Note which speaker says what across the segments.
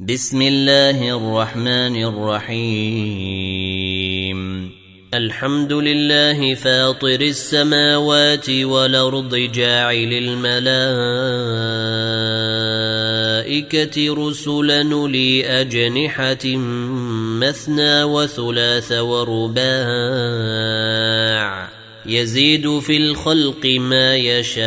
Speaker 1: بسم الله الرحمن الرحيم. الحمد لله فاطر السماوات والأرض جاعل الملائكة رسلا لي اجنحه مثنى وثلاث ورباع. يزيد في الخلق ما يشاء.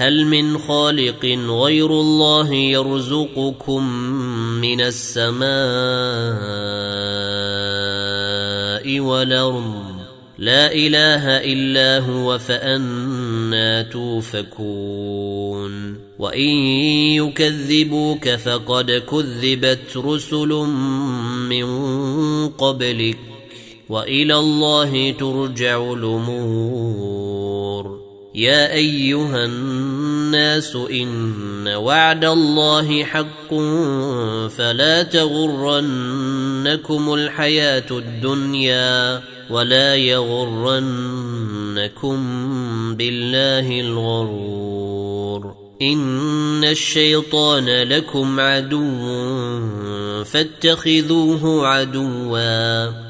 Speaker 1: هل من خالق غير الله يرزقكم من السماء والأرض؟ لا إله إلا هو فأنا توفكون. وإن يكذبوك فقد كذبت رسل من قبلك. وإلى الله ترجع الأمور. يا أيها الناس إن وعد الله حق فلا تغرنكم الحياة الدنيا ولا يغرنكم بالله الغرور. إن الشيطان لكم عدو فاتخذوه عدوا.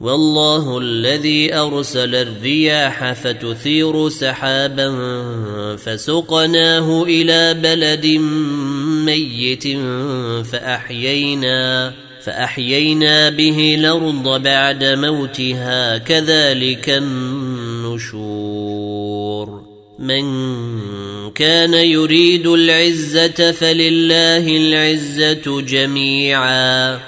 Speaker 1: والله الذي أرسل الرياح فتثير سحابا فسقناه إلى بلد ميت فأحيينا فأحيينا به الأرض بعد موتها كذلك النشور من كان يريد العزة فلله العزة جميعا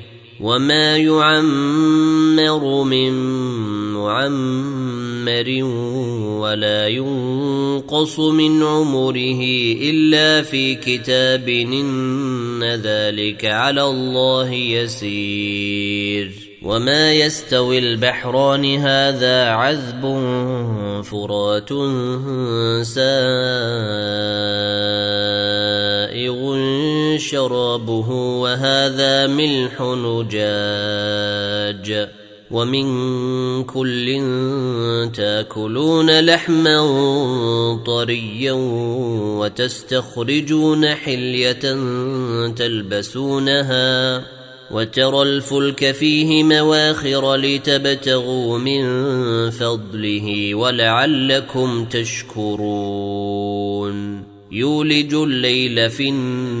Speaker 1: وما يعمر من معمر ولا ينقص من عمره الا في كتاب ان ذلك على الله يسير وما يستوي البحران هذا عذب فرات سائغ شرابه وهذا ملح نجاج ومن كل تاكلون لحما طريا وتستخرجون حلية تلبسونها وترى الفلك فيه مواخر لتبتغوا من فضله ولعلكم تشكرون. يولج الليل في النهار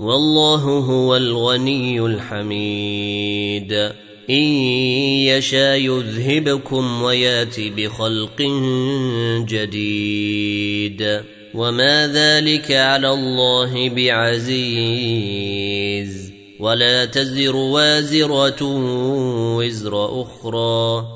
Speaker 1: والله هو الغني الحميد. إن يشاء يذهبكم ويأتي بخلق جديد. وما ذلك على الله بعزيز. ولا تزر وازرة وزر أخرى.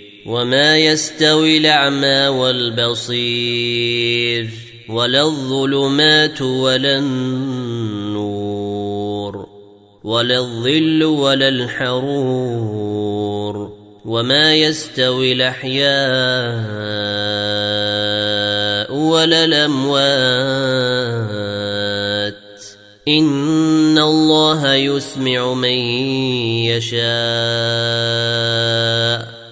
Speaker 1: وما يستوي الأعمى والبصير ولا الظلمات ولا النور ولا الظل ولا الحرور وما يستوي الأحياء ولا الأموات إن الله يسمع من يشاء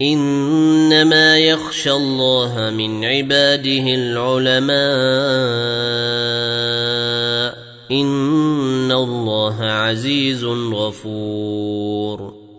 Speaker 1: إنما يخشى الله من عباده العلماء إن الله عزيز غفور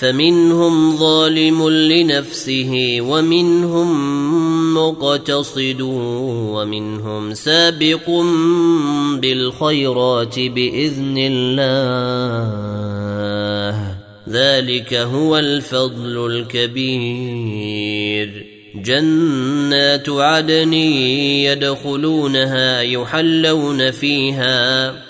Speaker 1: فمنهم ظالم لنفسه ومنهم مقتصد ومنهم سابق بالخيرات بإذن الله. ذلك هو الفضل الكبير. جنات عدن يدخلونها يحلون فيها.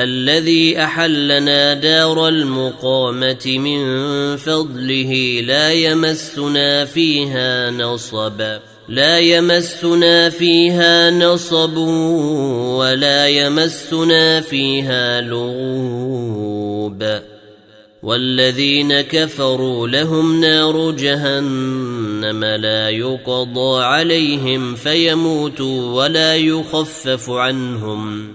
Speaker 1: الذي أحلنا دار المقامة من فضله لا يمسنا فيها نصب لا يمسنا فيها نصب ولا يمسنا فيها لغوب. والذين كفروا لهم نار جهنم لا يقضى عليهم فيموتوا ولا يخفف عنهم.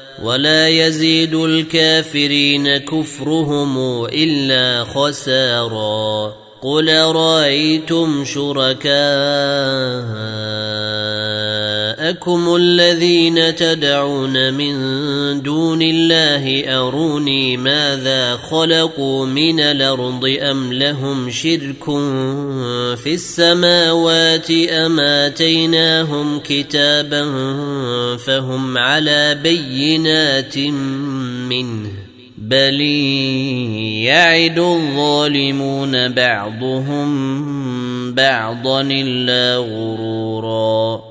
Speaker 1: ولا يزيد الكافرين كفرهم إلا خسارا. قل رايتم شركاءكم الذين تدعون من دون الله أروني ماذا خلقوا من الأرض أم لهم شرك في السماوات أم آتيناهم كتابا فهم على بينات منه بل يعد الظالمون بعضهم بعضا إلا غرورا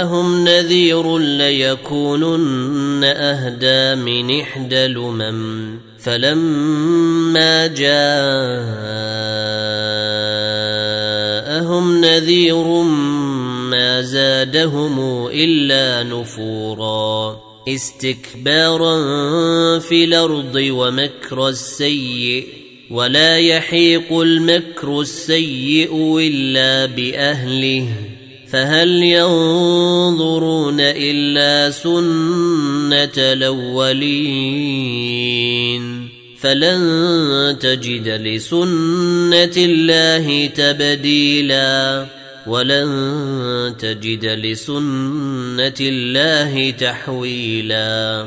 Speaker 1: جاءهم نذير ليكونن أهدى من إحدى الامم فلما جاءهم نذير ما زادهم إلا نفورا. استكبارا في الأرض ومكر السيء. ولا يحيق المكر السيء إلا بأهله. فهل ينظرون إلا سنة الأولين فلن تجد لسنة الله تبديلا ولن تجد لسنة الله تحويلا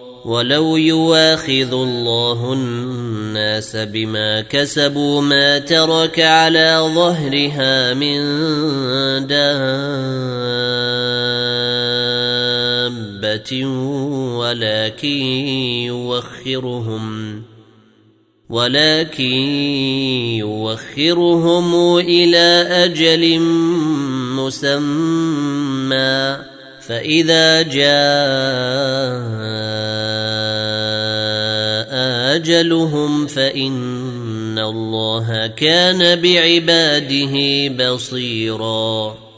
Speaker 1: ولو يواخذ الله الناس بما كسبوا ما ترك على ظهرها من دابة ولكن يوخرهم ولكن يوخرهم إلى أجل مسمى فإذا جاء اجلهم فان الله كان بعباده بصيرا